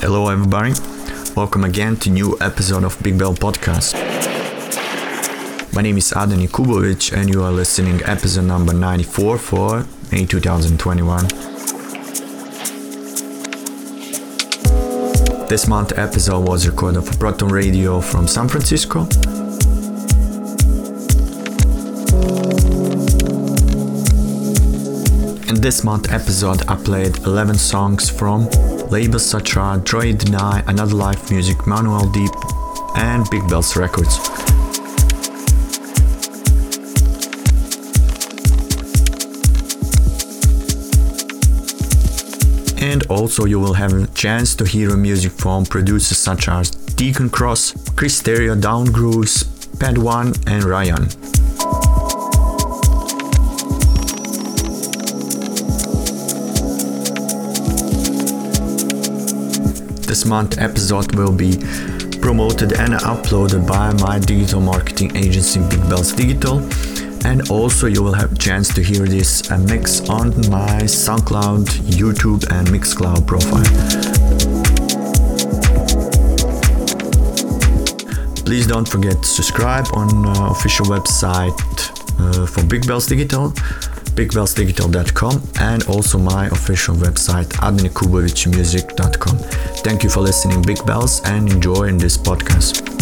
Hello, everybody. Welcome again to new episode of Big Bell Podcast. My name is Adnan Jakubovic, and you are listening episode number 94 for May 2021. This month episode was recorded for Proton Radio from San Francisco. In this month episode, I played 11 songs from labels such as Droid9, Another Life Music, Manual Deep, and Big Bells Records. And also you will have a chance to hear music from producers such as Deacon Cross, Chris Sterio, Down Grooves, Pad One, and Ryan. This month episode will be promoted and uploaded by my digital marketing agency Big Bells Digital and also you will have a chance to hear this uh, mix on my SoundCloud, YouTube and Mixcloud profile. Please don't forget to subscribe on uh, official website uh, for Big Bells Digital, bigbellsdigital.com and also my official website adnanjakubovicmusic.com. Thank you for listening Big Bells and enjoying this podcast.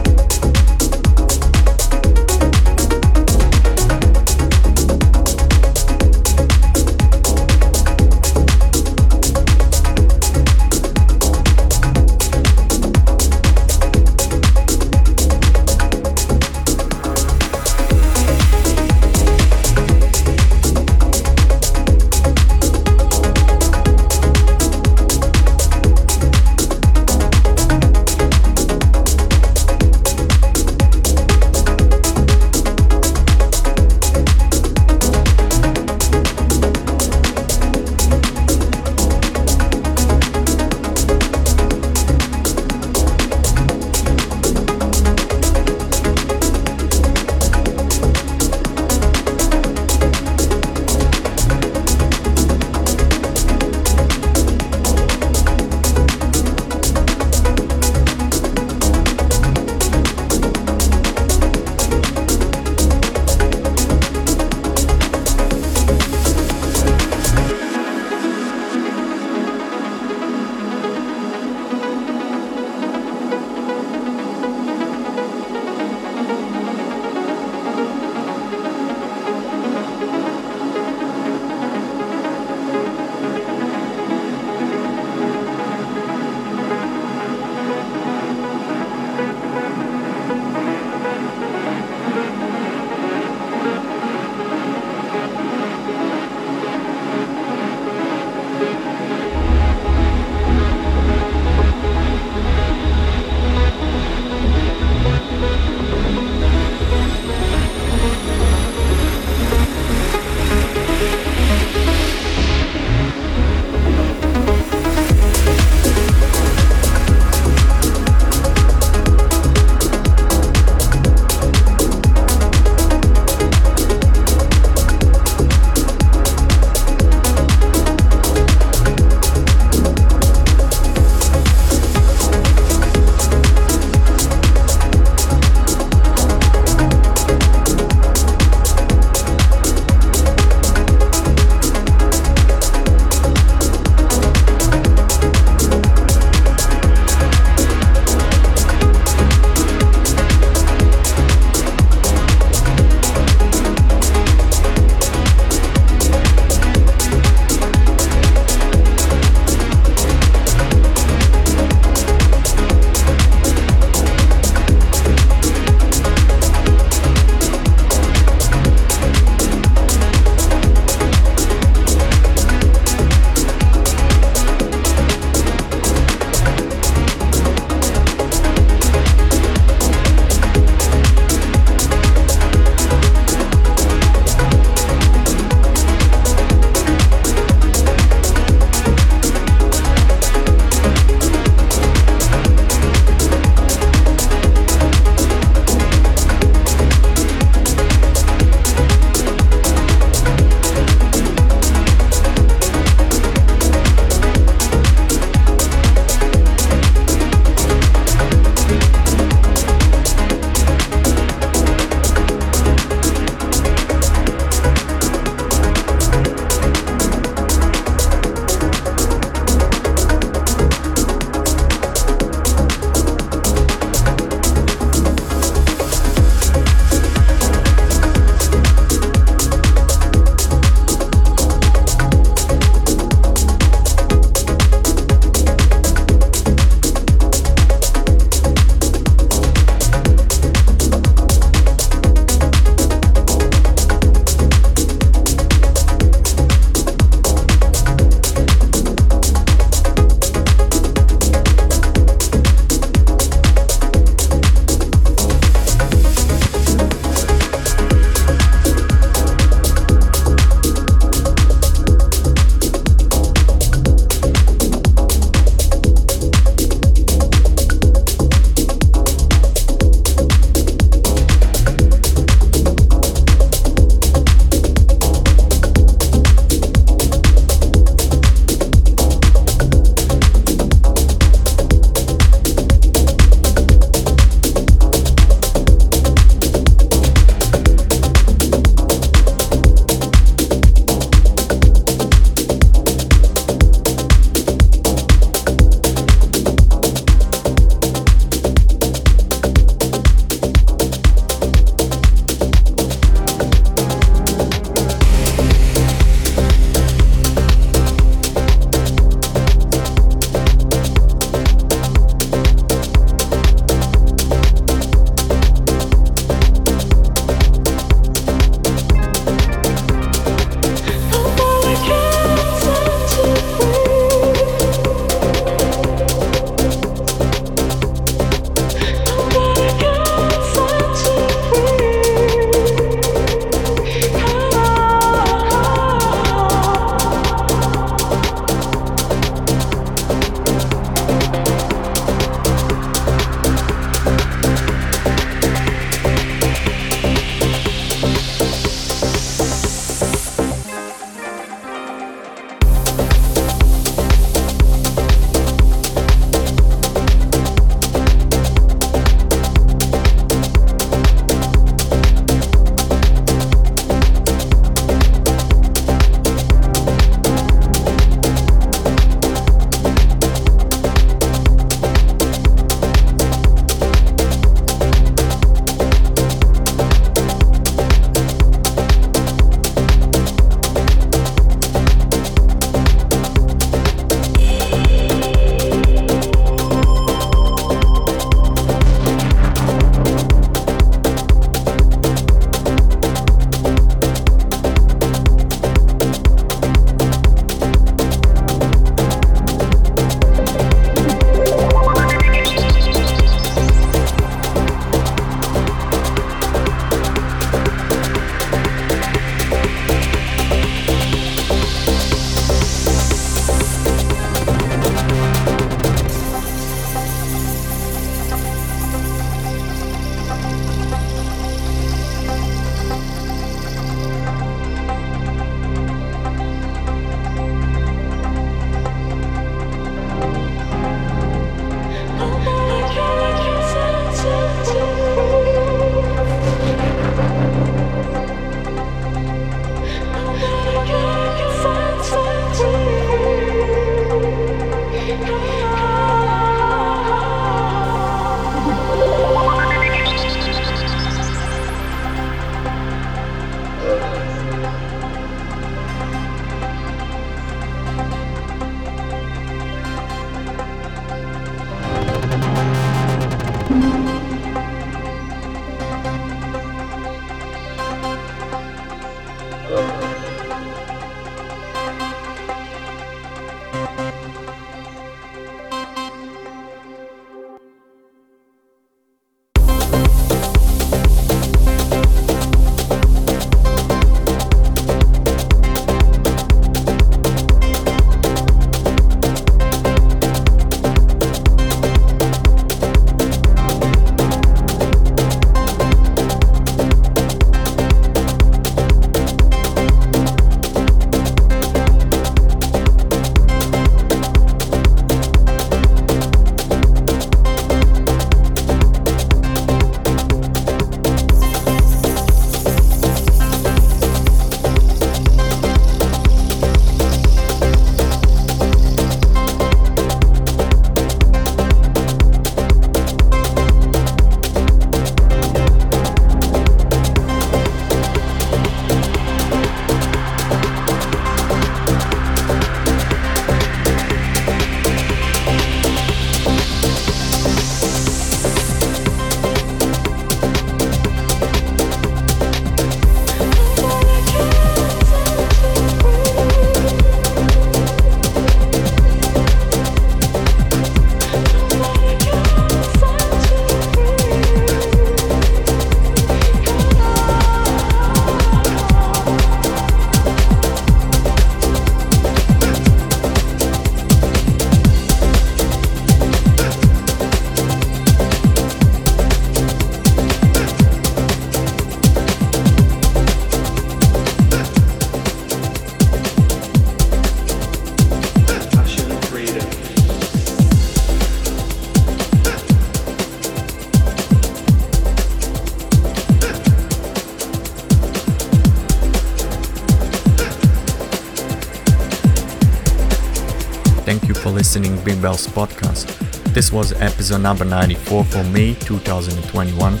Big Bells podcast. This was episode number 94 for May 2021.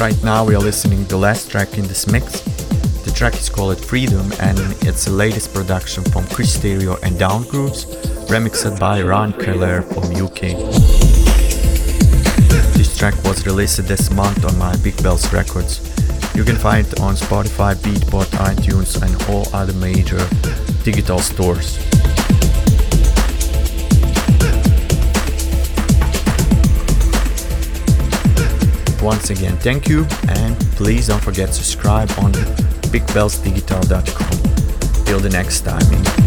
Right now we are listening to the last track in this mix. The track is called Freedom and it's the latest production from Chris Sterio and Downgrooves, remixed by Ranj Kaler from UK. This track was released this month on my Big Bells Records. You can find it on Spotify, Beatport, iTunes and all other major digital stores. Once again, thank you and please don't forget to subscribe on bigbellsdigital.com. Till the next time.